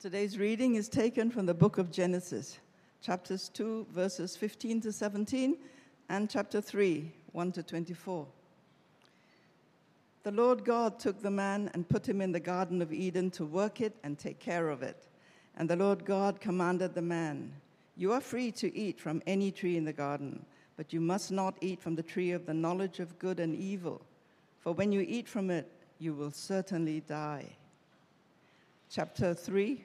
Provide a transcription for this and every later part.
Today's reading is taken from the book of Genesis, chapters 2, verses 15 to 17, and chapter 3, 1 to 24. The Lord God took the man and put him in the Garden of Eden to work it and take care of it. And the Lord God commanded the man, You are free to eat from any tree in the garden, but you must not eat from the tree of the knowledge of good and evil, for when you eat from it, you will certainly die. Chapter 3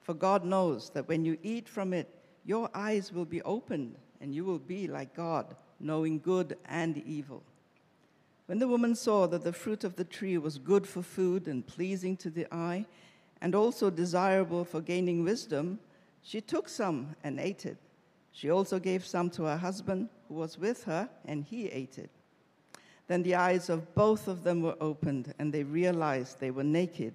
For God knows that when you eat from it, your eyes will be opened, and you will be like God, knowing good and evil. When the woman saw that the fruit of the tree was good for food and pleasing to the eye, and also desirable for gaining wisdom, she took some and ate it. She also gave some to her husband who was with her, and he ate it. Then the eyes of both of them were opened, and they realized they were naked.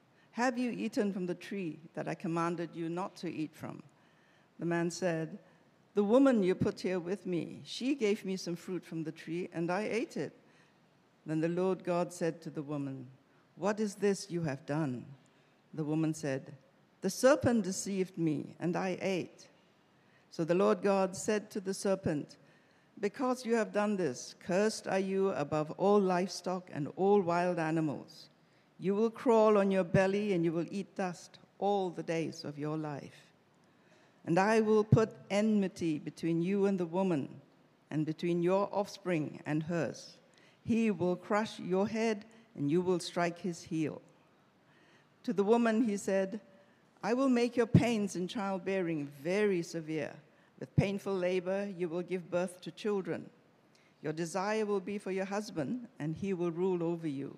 Have you eaten from the tree that I commanded you not to eat from? The man said, The woman you put here with me, she gave me some fruit from the tree, and I ate it. Then the Lord God said to the woman, What is this you have done? The woman said, The serpent deceived me, and I ate. So the Lord God said to the serpent, Because you have done this, cursed are you above all livestock and all wild animals. You will crawl on your belly and you will eat dust all the days of your life. And I will put enmity between you and the woman, and between your offspring and hers. He will crush your head, and you will strike his heel. To the woman, he said, I will make your pains in childbearing very severe. With painful labor, you will give birth to children. Your desire will be for your husband, and he will rule over you.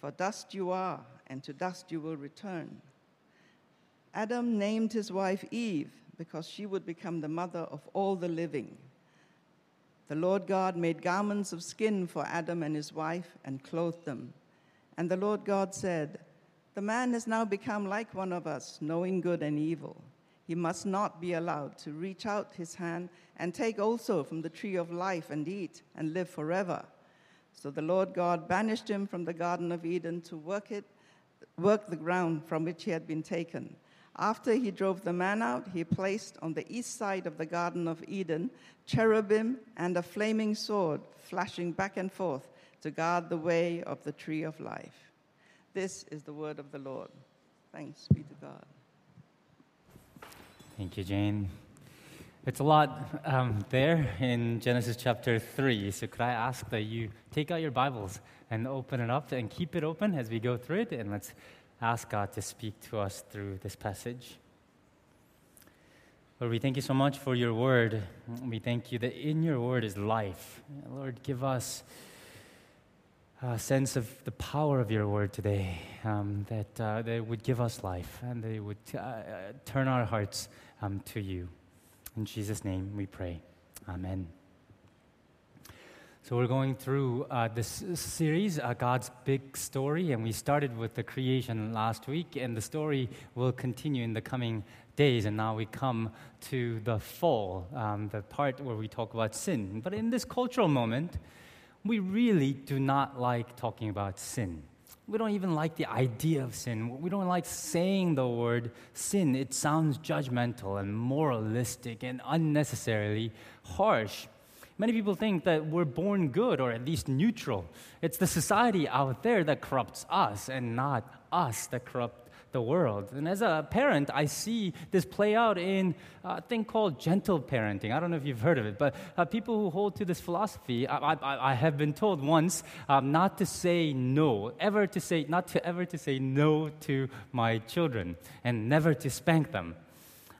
For dust you are, and to dust you will return. Adam named his wife Eve because she would become the mother of all the living. The Lord God made garments of skin for Adam and his wife and clothed them. And the Lord God said, The man has now become like one of us, knowing good and evil. He must not be allowed to reach out his hand and take also from the tree of life and eat and live forever. So the Lord God banished him from the Garden of Eden to work it, work the ground from which he had been taken. After he drove the man out, he placed on the east side of the Garden of Eden cherubim and a flaming sword flashing back and forth to guard the way of the tree of life. This is the word of the Lord. Thanks be to God. Thank you, Jane. It's a lot um, there in Genesis chapter 3. So, could I ask that you take out your Bibles and open it up and keep it open as we go through it? And let's ask God to speak to us through this passage. Lord, we thank you so much for your word. We thank you that in your word is life. Lord, give us a sense of the power of your word today, um, that, uh, that would give us life and they would uh, turn our hearts um, to you. In Jesus' name we pray. Amen. So, we're going through uh, this series, uh, God's Big Story, and we started with the creation last week, and the story will continue in the coming days. And now we come to the fall, um, the part where we talk about sin. But in this cultural moment, we really do not like talking about sin. We don't even like the idea of sin. We don't like saying the word sin. It sounds judgmental and moralistic and unnecessarily harsh. Many people think that we're born good or at least neutral. It's the society out there that corrupts us and not us that corrupt the world. And as a parent, I see this play out in a thing called gentle parenting. I don't know if you've heard of it, but uh, people who hold to this philosophy, I, I, I have been told once um, not to say no, ever to say, not to ever to say no to my children, and never to spank them.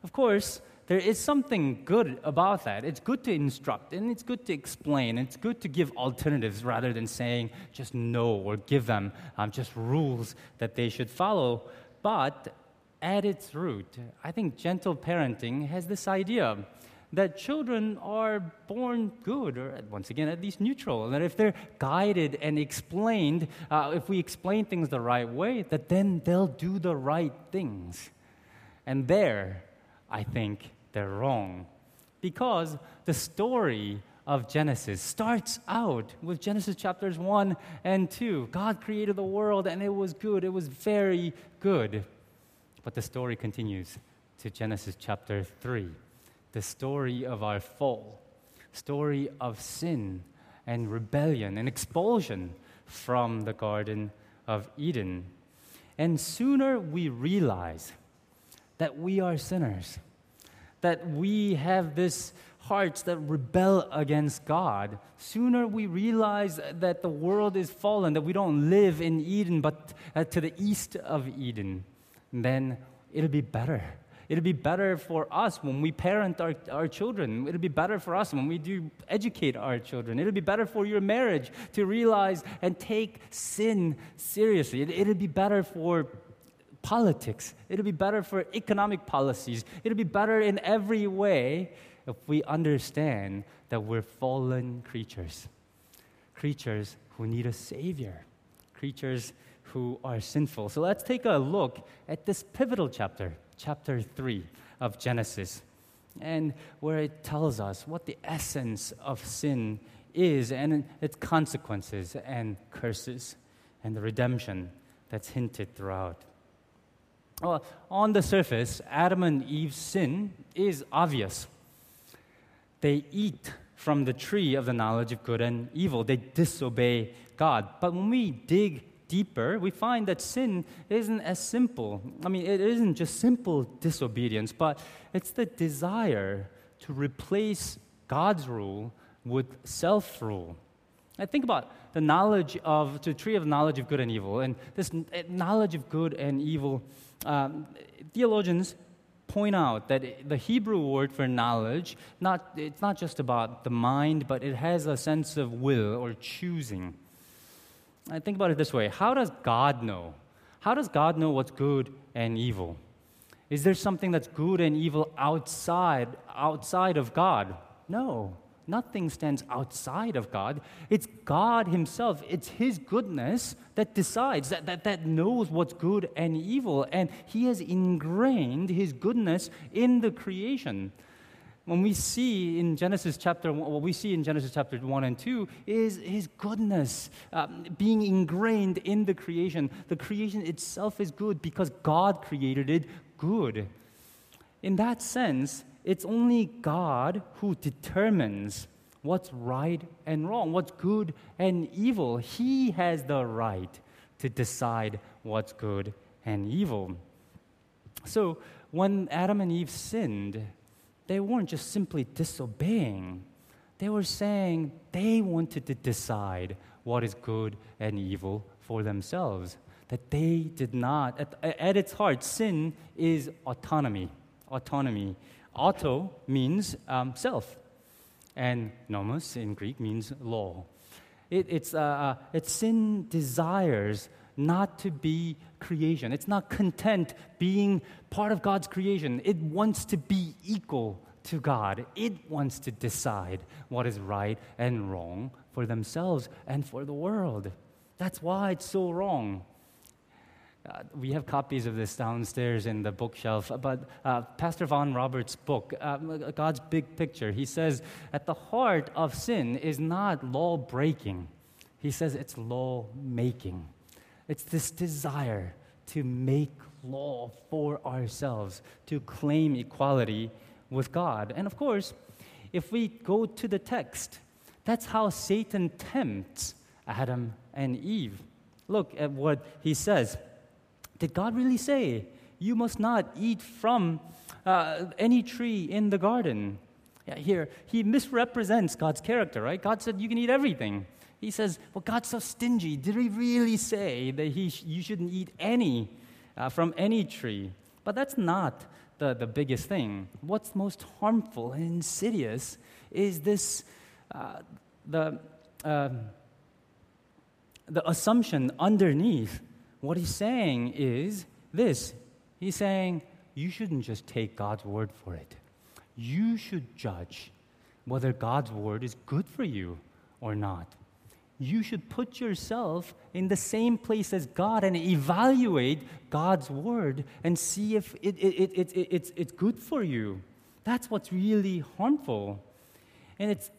Of course, there is something good about that. It's good to instruct and it's good to explain. It's good to give alternatives rather than saying just no or give them um, just rules that they should follow. But at its root, I think gentle parenting has this idea that children are born good, or once again, at least neutral. And that if they're guided and explained, uh, if we explain things the right way, that then they'll do the right things. And there, I think, they're wrong. Because the story of Genesis starts out with Genesis chapters 1 and 2. God created the world and it was good, it was very good. But the story continues to Genesis chapter 3, the story of our fall, story of sin and rebellion and expulsion from the Garden of Eden. And sooner we realize that we are sinners that we have this hearts that rebel against God, sooner we realize that the world is fallen, that we don't live in Eden, but uh, to the east of Eden, then it'll be better. It'll be better for us when we parent our, our children. It'll be better for us when we do educate our children. It'll be better for your marriage to realize and take sin seriously. It, it'll be better for politics. It'll be better for economic policies. It'll be better in every way if we understand that we're fallen creatures. Creatures who need a savior. Creatures who are sinful. So let's take a look at this pivotal chapter, chapter 3 of Genesis, and where it tells us what the essence of sin is and its consequences and curses and the redemption that's hinted throughout. Well, on the surface, Adam and Eve's sin is obvious. They eat from the tree of the knowledge of good and evil, they disobey God. But when we dig deeper, we find that sin isn't as simple. I mean, it isn't just simple disobedience, but it's the desire to replace God's rule with self rule. I think about the knowledge of the tree of knowledge of good and evil, and this knowledge of good and evil um, theologians point out that the Hebrew word for knowledge, not, it's not just about the mind, but it has a sense of will or choosing. I think about it this way How does God know? How does God know what's good and evil? Is there something that's good and evil outside, outside of God? No. Nothing stands outside of God. It's God Himself, it's His goodness that decides, that, that, that knows what's good and evil. And He has ingrained His goodness in the creation. When we see in Genesis chapter, what we see in Genesis chapter 1 and 2 is His goodness um, being ingrained in the creation. The creation itself is good because God created it good. In that sense, it's only God who determines what's right and wrong, what's good and evil. He has the right to decide what's good and evil. So when Adam and Eve sinned, they weren't just simply disobeying, they were saying they wanted to decide what is good and evil for themselves. That they did not, at, at its heart, sin is autonomy. Autonomy. Auto means um, self, and nomos in Greek means law. It, it's, uh, uh, it's sin desires not to be creation. It's not content being part of God's creation. It wants to be equal to God. It wants to decide what is right and wrong for themselves and for the world. That's why it's so wrong. Uh, we have copies of this downstairs in the bookshelf. But uh, Pastor Vaughan Roberts' book, uh, God's Big Picture, he says at the heart of sin is not law breaking, he says it's law making. It's this desire to make law for ourselves, to claim equality with God. And of course, if we go to the text, that's how Satan tempts Adam and Eve. Look at what he says. Did God really say, You must not eat from uh, any tree in the garden? Yeah, here, he misrepresents God's character, right? God said, You can eat everything. He says, Well, God's so stingy. Did he really say that he sh- you shouldn't eat any uh, from any tree? But that's not the, the biggest thing. What's most harmful and insidious is this uh, the, uh, the assumption underneath what he's saying is this He's saying, you shouldn't just take God's word for it. You should judge whether God's word is good for you or not. You should put yourself in the same place as God and evaluate God's word and see if it, it, it, it, it's, it's good for you. That's what's really harmful. And it's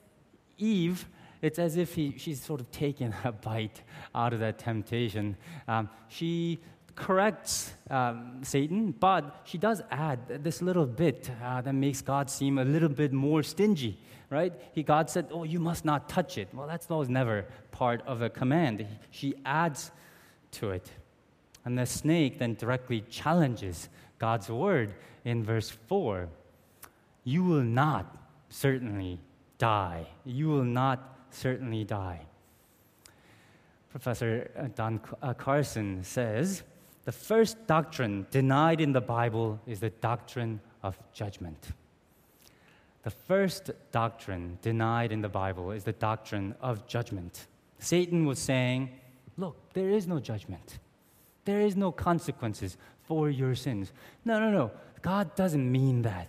Eve it's as if he, she's sort of taken a bite out of that temptation. Um, she corrects um, Satan, but she does add this little bit uh, that makes God seem a little bit more stingy, right? He, God said, Oh, you must not touch it. Well, that's always never part of a command. She adds to it. And the snake then directly challenges God's word in verse 4 You will not certainly die. You will not certainly die. Professor uh, Don uh, Carson says the first doctrine denied in the Bible is the doctrine of judgment. The first doctrine denied in the Bible is the doctrine of judgment. Satan was saying, Look, there is no judgment. There is no consequences for your sins. No, no, no. God doesn't mean that.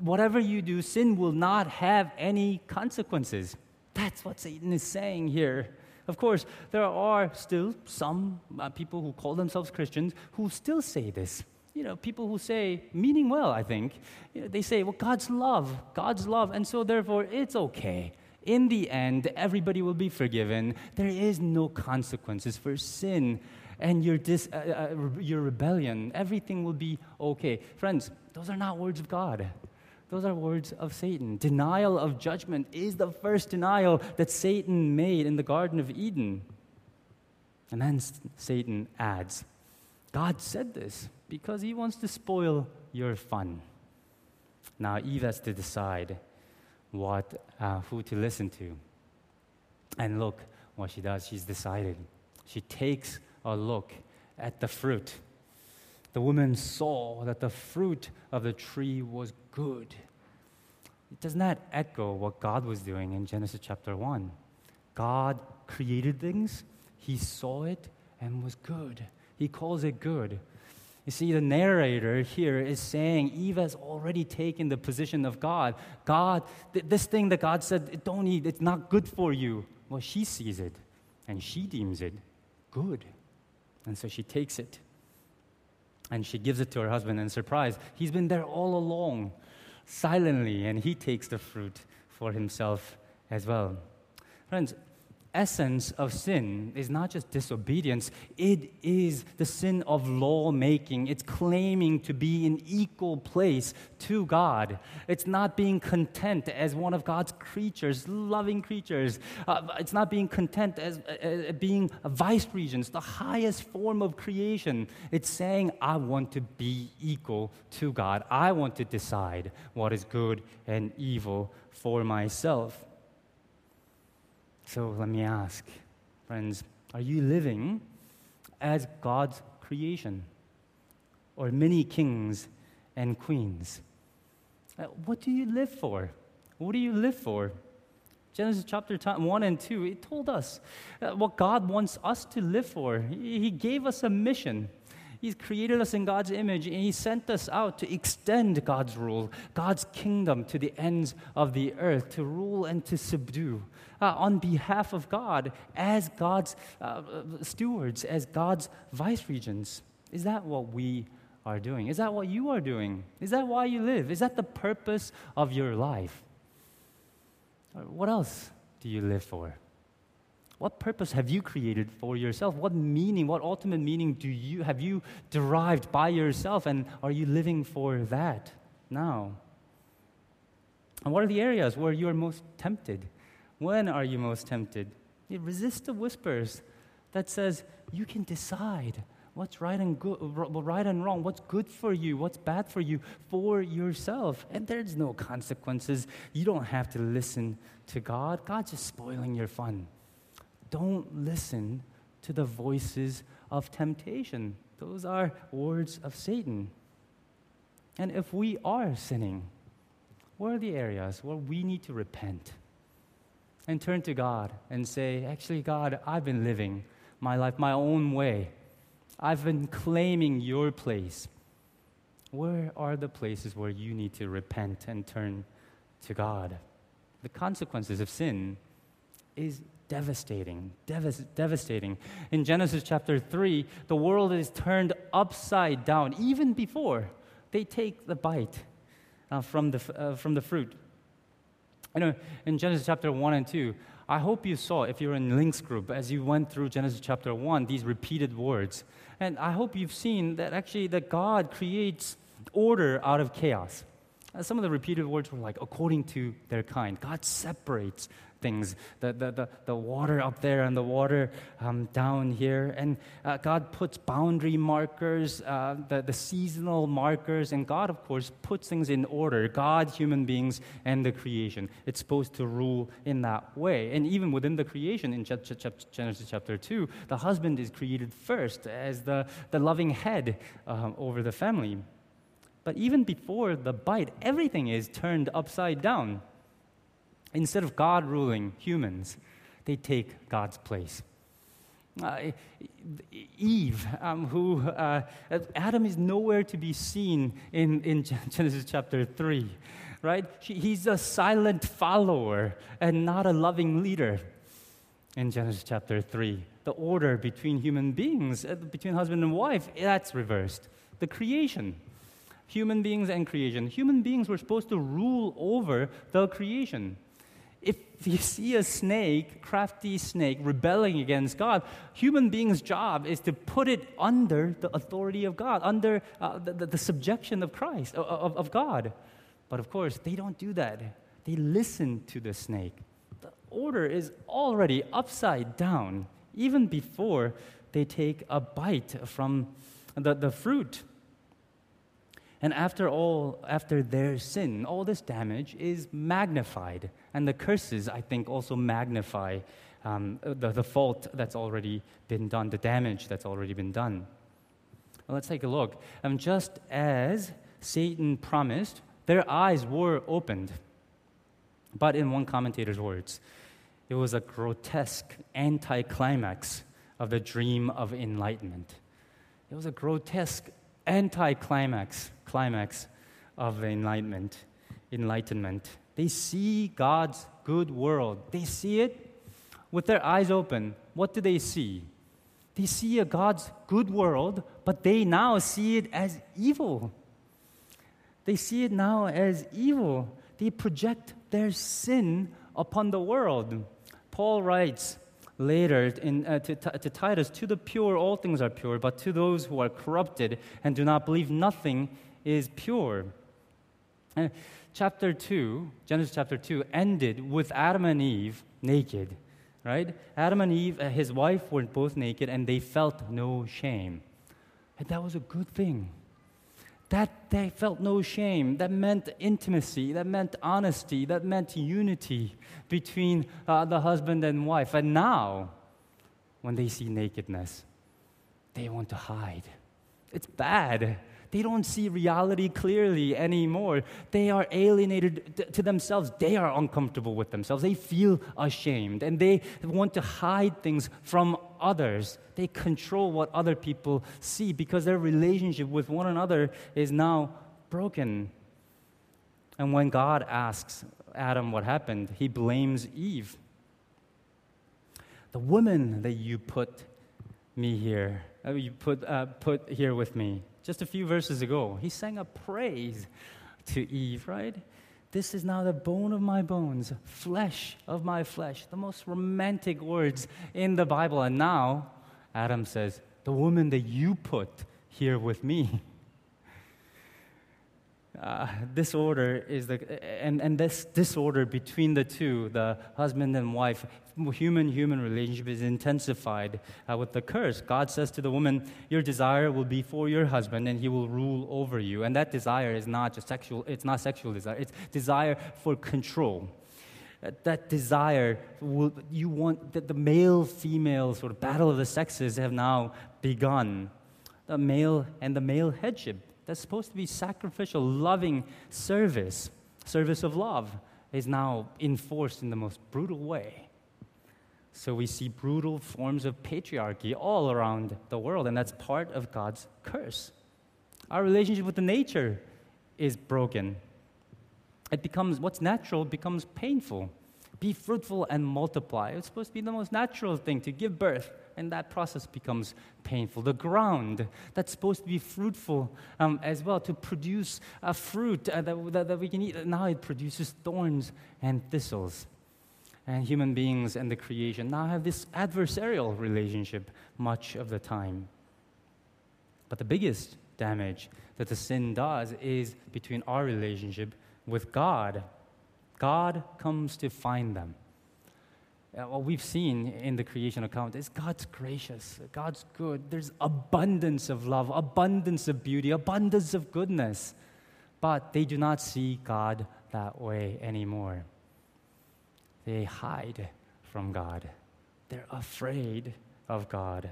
Whatever you do, sin will not have any consequences. That's what Satan is saying here. Of course, there are still some uh, people who call themselves Christians who still say this. You know, people who say, meaning well, I think, you know, they say, well, God's love, God's love, and so therefore it's okay. In the end, everybody will be forgiven. There is no consequences for sin and your, dis, uh, uh, your rebellion. Everything will be okay. Friends, those are not words of God. Those are words of Satan. Denial of judgment is the first denial that Satan made in the Garden of Eden. And then Satan adds, God said this because he wants to spoil your fun. Now, Eve has to decide what, uh, who to listen to. And look what she does. She's decided. She takes a look at the fruit the woman saw that the fruit of the tree was good. It Doesn't that echo what God was doing in Genesis chapter 1? God created things, He saw it, and was good. He calls it good. You see, the narrator here is saying Eve has already taken the position of God. God, th- this thing that God said, don't eat, it's not good for you. Well, she sees it, and she deems it good. And so she takes it. And she gives it to her husband, and surprise, he's been there all along, silently, and he takes the fruit for himself as well. Friends, essence of sin is not just disobedience, it is the sin of lawmaking. It's claiming to be in equal place to God. It's not being content as one of God's creatures, loving creatures. Uh, it's not being content as uh, uh being vice regents, the highest form of creation. It's saying, I want to be equal to God. I want to decide what is good and evil for myself. So let me ask, friends, are you living as God's creation? Or many kings and queens? Uh, what do you live for? What do you live for? Genesis chapter 1 and 2, it told us uh, what God wants us to live for. He gave us a mission. He's created us in God's image and He sent us out to extend God's rule, God's kingdom to the ends of the earth, to rule and to subdue uh, on behalf of God as God's uh, stewards, as God's vice regents. Is that what we are doing? Is that what you are doing? Is that why you live? Is that the purpose of your life? What else do you live for? What purpose have you created for yourself? What meaning, what ultimate meaning do you have you derived by yourself and are you living for that now? And what are the areas where you are most tempted? When are you most tempted? You resist the whispers that says you can decide what's right and good, right and wrong, what's good for you, what's bad for you for yourself. And there's no consequences. You don't have to listen to God. God's just spoiling your fun. Don't listen to the voices of temptation. Those are words of Satan. And if we are sinning, where are the areas where we need to repent and turn to God and say, Actually, God, I've been living my life my own way. I've been claiming your place. Where are the places where you need to repent and turn to God? The consequences of sin is devastating, devas- devastating. In Genesis chapter 3, the world is turned upside down even before they take the bite uh, from, the, uh, from the fruit. You know, in Genesis chapter 1 and 2, I hope you saw, if you're in Links group, as you went through Genesis chapter 1, these repeated words. And I hope you've seen that actually that God creates order out of chaos. Uh, some of the repeated words were like, according to their kind. God separates things the, the, the, the water up there and the water um, down here. And uh, God puts boundary markers, uh, the, the seasonal markers, and God, of course, puts things in order God, human beings, and the creation. It's supposed to rule in that way. And even within the creation, in Genesis chapter 2, the husband is created first as the, the loving head um, over the family. But even before the bite, everything is turned upside down. Instead of God ruling humans, they take God's place. Uh, Eve, um, who uh, Adam is nowhere to be seen in, in Genesis chapter 3, right? She, he's a silent follower and not a loving leader in Genesis chapter 3. The order between human beings, uh, between husband and wife, that's reversed. The creation, human beings and creation. Human beings were supposed to rule over the creation if you see a snake, crafty snake, rebelling against God, human beings' job is to put it under the authority of God, under uh, the, the, subjection of Christ, of, of God. But of course, they don't do that. They listen to the snake. The order is already upside down, even before they take a bite from the, the fruit. And after all, after their sin, all this damage is magnified. And the curses, I think, also magnify um, the, the fault that's already been done, the damage that's already been done. Well, let's take a look. Um, just as Satan promised, their eyes were opened. But in one commentator's words, it was a grotesque anticlimax of the dream of enlightenment. It was a grotesque anticlimax climax climax of enlightenment. Enlightenment. They see God's good world. They see it with their eyes open. What do they see? They see a God's good world, but they now see it as evil. They see it now as evil. They project their sin upon the world. Paul writes, later in, uh, to, to Titus, to the pure, all things are pure, but to those who are corrupted and do not believe, nothing is pure. And chapter 2, Genesis chapter 2, ended with Adam and Eve naked, right? Adam and Eve, uh, his wife, were both naked and they felt no shame. And that was a good thing that they felt no shame. That meant intimacy. That meant honesty. That meant unity between uh, the husband and wife. And now, when they see nakedness, they want to hide. It's bad. They don't see reality clearly anymore. They are alienated to themselves. They are uncomfortable with themselves. They feel ashamed and they want to hide things from others. They control what other people see because their relationship with one another is now broken. And when God asks Adam what happened, he blames Eve. The woman that you put me here, uh, you put, uh, put here with me, just a few verses ago, he sang a praise to Eve, right? This is now the bone of my bones, flesh of my flesh. The most romantic words in the Bible. And now, Adam says, The woman that you put here with me. Uh, disorder is the and, and this disorder between the two the husband and wife human human relationship is intensified uh, with the curse. God says to the woman your desire will be for your husband and he will rule over you. And that desire is not just sexual it's not sexual desire it's desire for control. Uh, that desire will, you want that the male female sort of battle of the sexes have now begun. The male and the male headship that's supposed to be sacrificial, loving service, service of love, is now enforced in the most brutal way. So we see brutal forms of patriarchy all around the world, and that's part of God's curse. Our relationship with the nature is broken. It becomes what's natural becomes painful. Be fruitful and multiply. It's supposed to be the most natural thing to give birth and that process becomes painful. The ground that's supposed to be fruitful um, as well, to produce a fruit uh, that, that, that we can eat, now it produces thorns and thistles. And human beings and the creation now have this adversarial relationship much of the time. But the biggest damage that the sin does is between our relationship with God. God comes to find them uh, what we've seen in the creation account is God's gracious, God's good. There's abundance of love, abundance of beauty, abundance of goodness. But they do not see God that way anymore. They hide from God, they're afraid of God.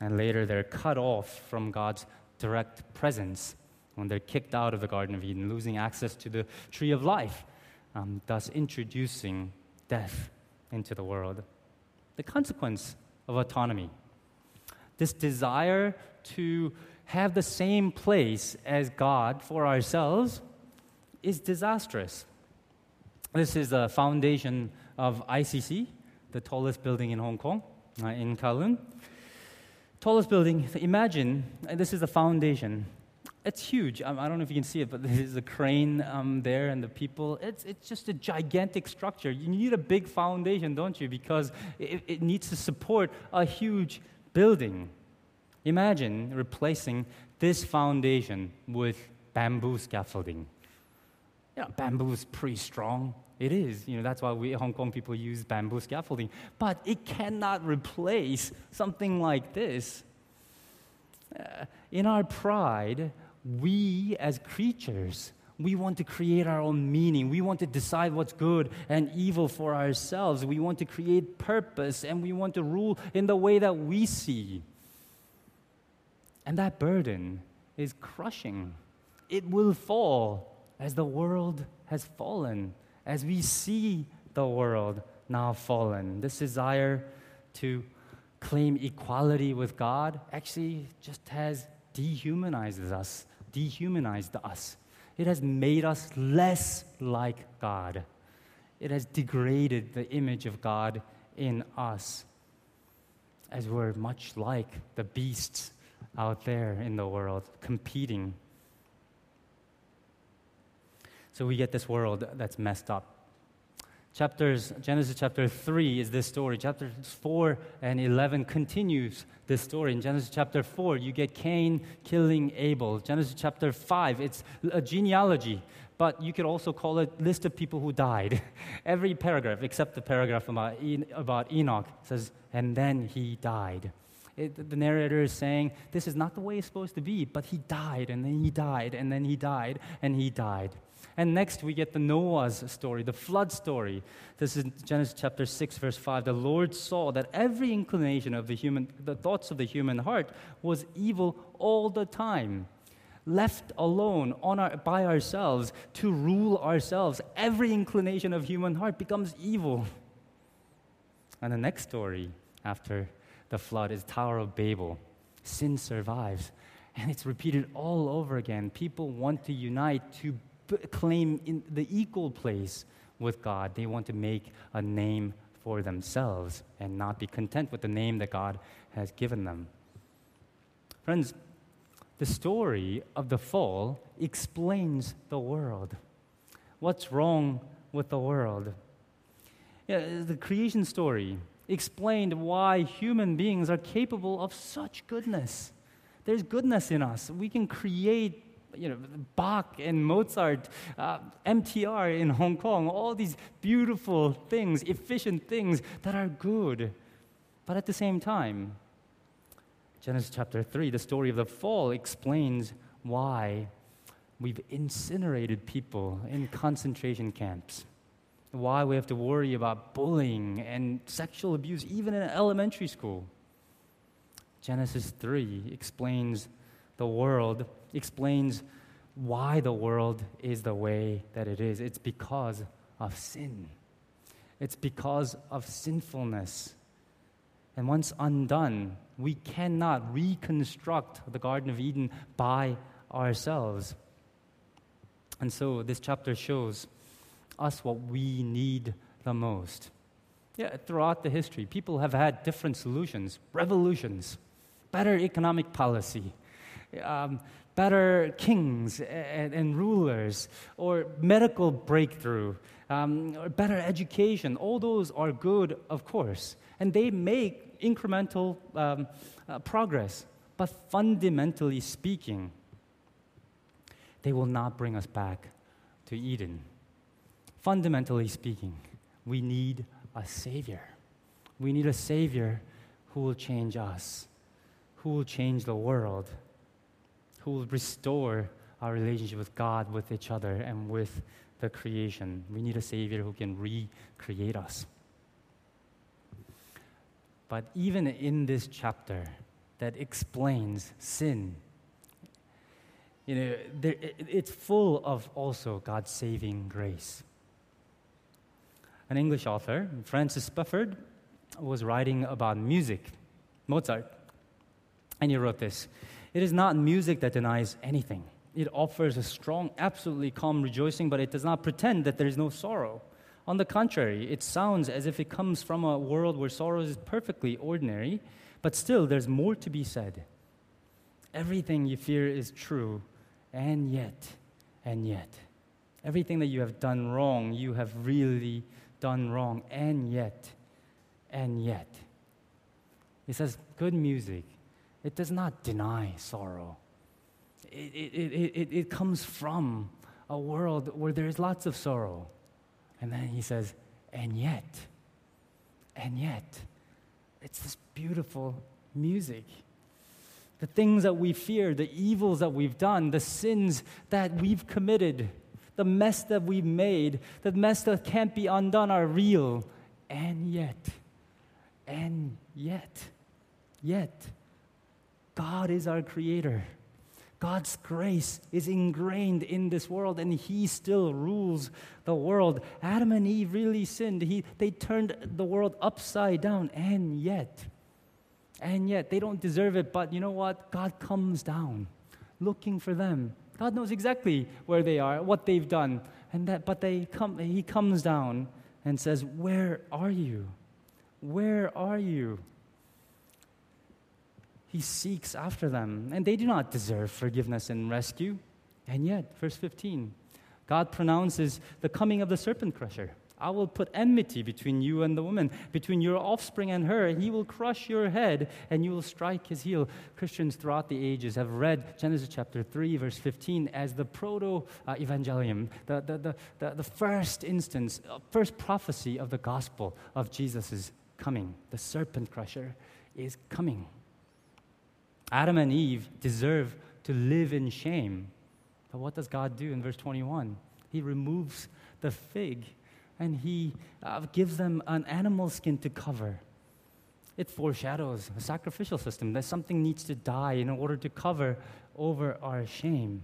And later, they're cut off from God's direct presence when they're kicked out of the Garden of Eden, losing access to the tree of life, um, thus introducing death into the world. The consequence of autonomy. This desire to have the same place as God for ourselves is disastrous. This is the foundation of ICC, the tallest building in Hong Kong, uh, in Kowloon. Tallest building, imagine, this is the foundation it's huge. Um, I don't know if you can see it, but there's a crane um, there and the people. It's, it's just a gigantic structure. You need a big foundation, don't you? Because it, it needs to support a huge building. Imagine replacing this foundation with bamboo scaffolding. You know, bamboo is pretty strong. It is. You know, that's why we Hong Kong people use bamboo scaffolding. But it cannot replace something like this. Uh, in our pride, we as creatures, we want to create our own meaning. We want to decide what's good and evil for ourselves. We want to create purpose and we want to rule in the way that we see. And that burden is crushing. It will fall as the world has fallen, as we see the world now fallen. This desire to claim equality with God actually just has dehumanizes us dehumanized us. It has made us less like God. It has degraded the image of God in us as we're much like the beasts out there in the world competing. So we get this world that's messed up chapters genesis chapter 3 is this story. Chapters 4 and 11 continues this story. In genesis chapter 4 you get cain killing abel. Genesis chapter 5 it's a genealogy but you could also call it list of people who died. Every paragraph except the paragraph about, about enoch says and then he died it, the narrator is saying this is not the way it's supposed to be but he died and then he died and then he died and he died and next, we get the Noah's story, the flood story. This is Genesis chapter 6, verse 5. The Lord saw that every inclination of the human, the thoughts of the human heart was evil all the time. Left alone on our, by ourselves to rule ourselves, every inclination of human heart becomes evil. And the next story, after the flood is Tower of Babel. Sin survives. And it's repeated all over again. People want to unite to b- claim in the equal place with God. They want to make a name for themselves and not be content with the name that God has given them. Friends, the story of the fall explains the world. What's wrong with the world? Yeah, the creation story explained why human beings are capable of such goodness. There's goodness in us. We can create you know, Bach and Mozart, uh, MTR in Hong Kong, all these beautiful things, efficient things that are good. But at the same time, Genesis chapter 3, the story of the fall, explains why we've incinerated people in concentration camps why we have to worry about bullying and sexual abuse even in elementary school. Genesis 3 explains the world, explains why the world is the way that it is. It's because of sin, it's because of sinfulness. And once undone, we cannot reconstruct the Garden of Eden by ourselves. And so this chapter shows us what we need the most. Yeah, throughout the history, people have had different solutions, revolutions, better economic policy, um, better kings and, and, rulers, or medical breakthrough, um, or better education. All those are good, of course, and they make incremental um, uh, progress. But fundamentally speaking, they will not bring us back to Eden fundamentally speaking, we need a Savior. We need a Savior who will change us, who will change the world, who will restore our relationship with God, with each other, and with the creation. We need a Savior who can recreate us. But even in this chapter that explains sin, you know, there, it's full of also God's saving grace an English author, Francis Spufford, was writing about music, Mozart. And he wrote this It is not music that denies anything. It offers a strong, absolutely calm rejoicing, but it does not pretend that there is no sorrow. On the contrary, it sounds as if it comes from a world where sorrow is perfectly ordinary, but still there's more to be said. Everything you fear is true, and yet, and yet, everything that you have done wrong, you have really done wrong, and yet, and yet. He says, good music, it does not deny sorrow. It, it, it, it, it comes from a world where there's lots of sorrow. And then he says, and yet, and yet, it's this beautiful music. The things that we fear, the evils that we've done, the sins that we've committed, the mess that we've made, the mess that can't be undone are real. And yet, and yet, yet, God is our creator. God's grace is ingrained in this world and He still rules the world. Adam and Eve really sinned. He, they turned the world upside down, and yet, and yet, they don't deserve it, but you know what? God comes down looking for them God knows exactly where they are, what they've done. And that, but they come, he comes down and says, Where are you? Where are you? He seeks after them, and they do not deserve forgiveness and rescue. And yet, verse 15, God pronounces the coming of the serpent crusher. I will put enmity between you and the woman, between your offspring and her. He will crush your head and you will strike his heel. Christians throughout the ages have read Genesis chapter 3, verse 15, as the proto evangelium, the, the, the, the, the first instance, uh, first prophecy of the gospel of Jesus' coming. The serpent crusher is coming. Adam and Eve deserve to live in shame. But what does God do in verse 21? He removes the fig and he uh, gives them an animal skin to cover. It foreshadows a sacrificial system that something needs to die in order to cover over our shame.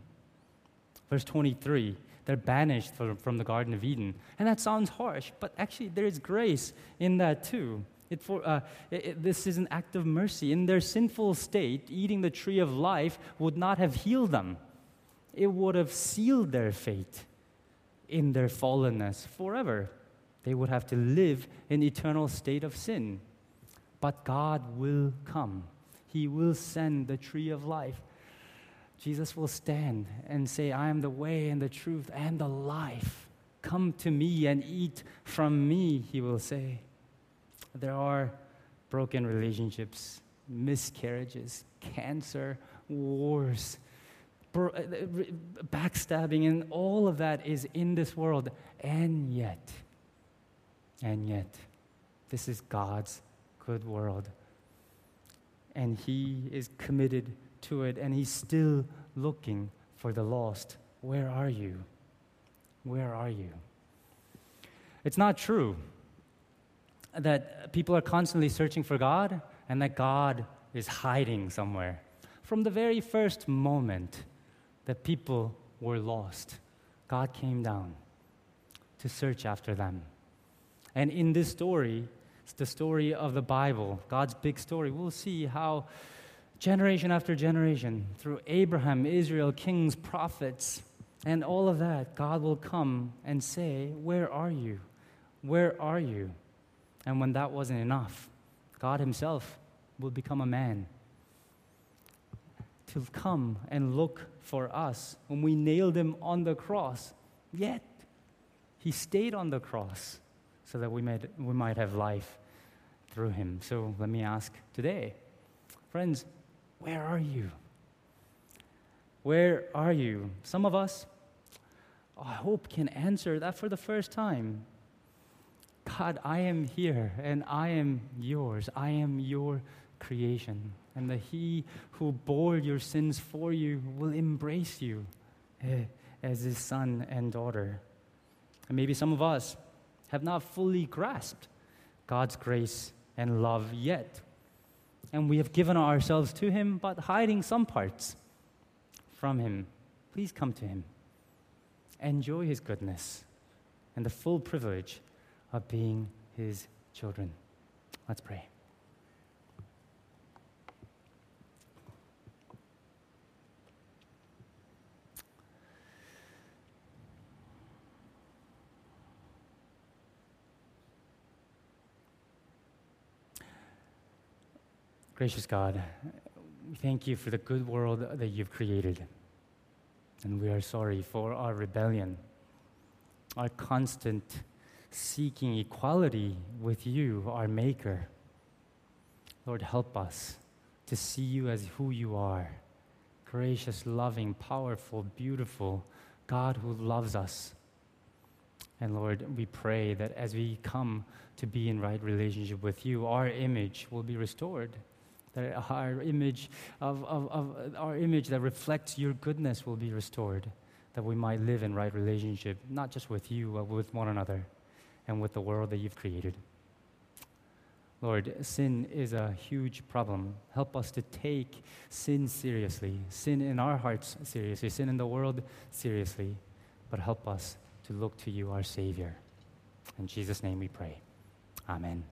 Verse 23 they're banished from, from the Garden of Eden. And that sounds harsh, but actually, there is grace in that too. It for, uh, it, it, this is an act of mercy. In their sinful state, eating the tree of life would not have healed them, it would have sealed their fate in their fallenness forever. They would have to live in eternal state of sin. But God will come. He will send the tree of life. Jesus will stand and say, I am the way and the truth and the life. Come to me and eat from me, he will say. There are broken relationships, miscarriages, cancer, wars, Uh, uh, backstabbing, and all of that is in this world. And yet, and yet, this is God's good world. And He is committed to it, and He's still looking for the lost. Where are you? Where are you? It's not true that people are constantly searching for God and that God is hiding somewhere. From the very first moment that people were lost, God came down to search after them. And in this story, it's the story of the Bible, God's big story. We'll see how generation after generation, through Abraham, Israel, kings, prophets, and all of that, God will come and say, Where are you? Where are you? And when that wasn't enough, God Himself will become a man to come and look for us when we nailed Him on the cross. Yet, He stayed on the cross so that we might, we might have life through Him. So let me ask today, friends, where are you? Where are you? Some of us, oh, I hope, can answer that for the first time. God, I am here and I am yours. I am your creation. And that He who bore your sins for you will embrace you eh, as His son and daughter. And maybe some of us have not fully grasped God's grace and love yet. And we have given ourselves to Him, but hiding some parts from Him. Please come to Him. Enjoy His goodness and the full privilege of being his children. Let's pray. Gracious God, we thank you for the good world that you've created. And we are sorry for our rebellion, our constant seeking equality with you, our Maker. Lord, help us to see you as who you are gracious, loving, powerful, beautiful God who loves us. And Lord, we pray that as we come to be in right relationship with you, our image will be restored. That our image of, of, of our image that reflects your goodness will be restored. That we might live in right relationship, not just with you, but with one another and with the world that you've created. Lord, sin is a huge problem. Help us to take sin seriously, sin in our hearts seriously, sin in the world seriously, but help us to look to you, our Savior. In Jesus' name we pray. Amen.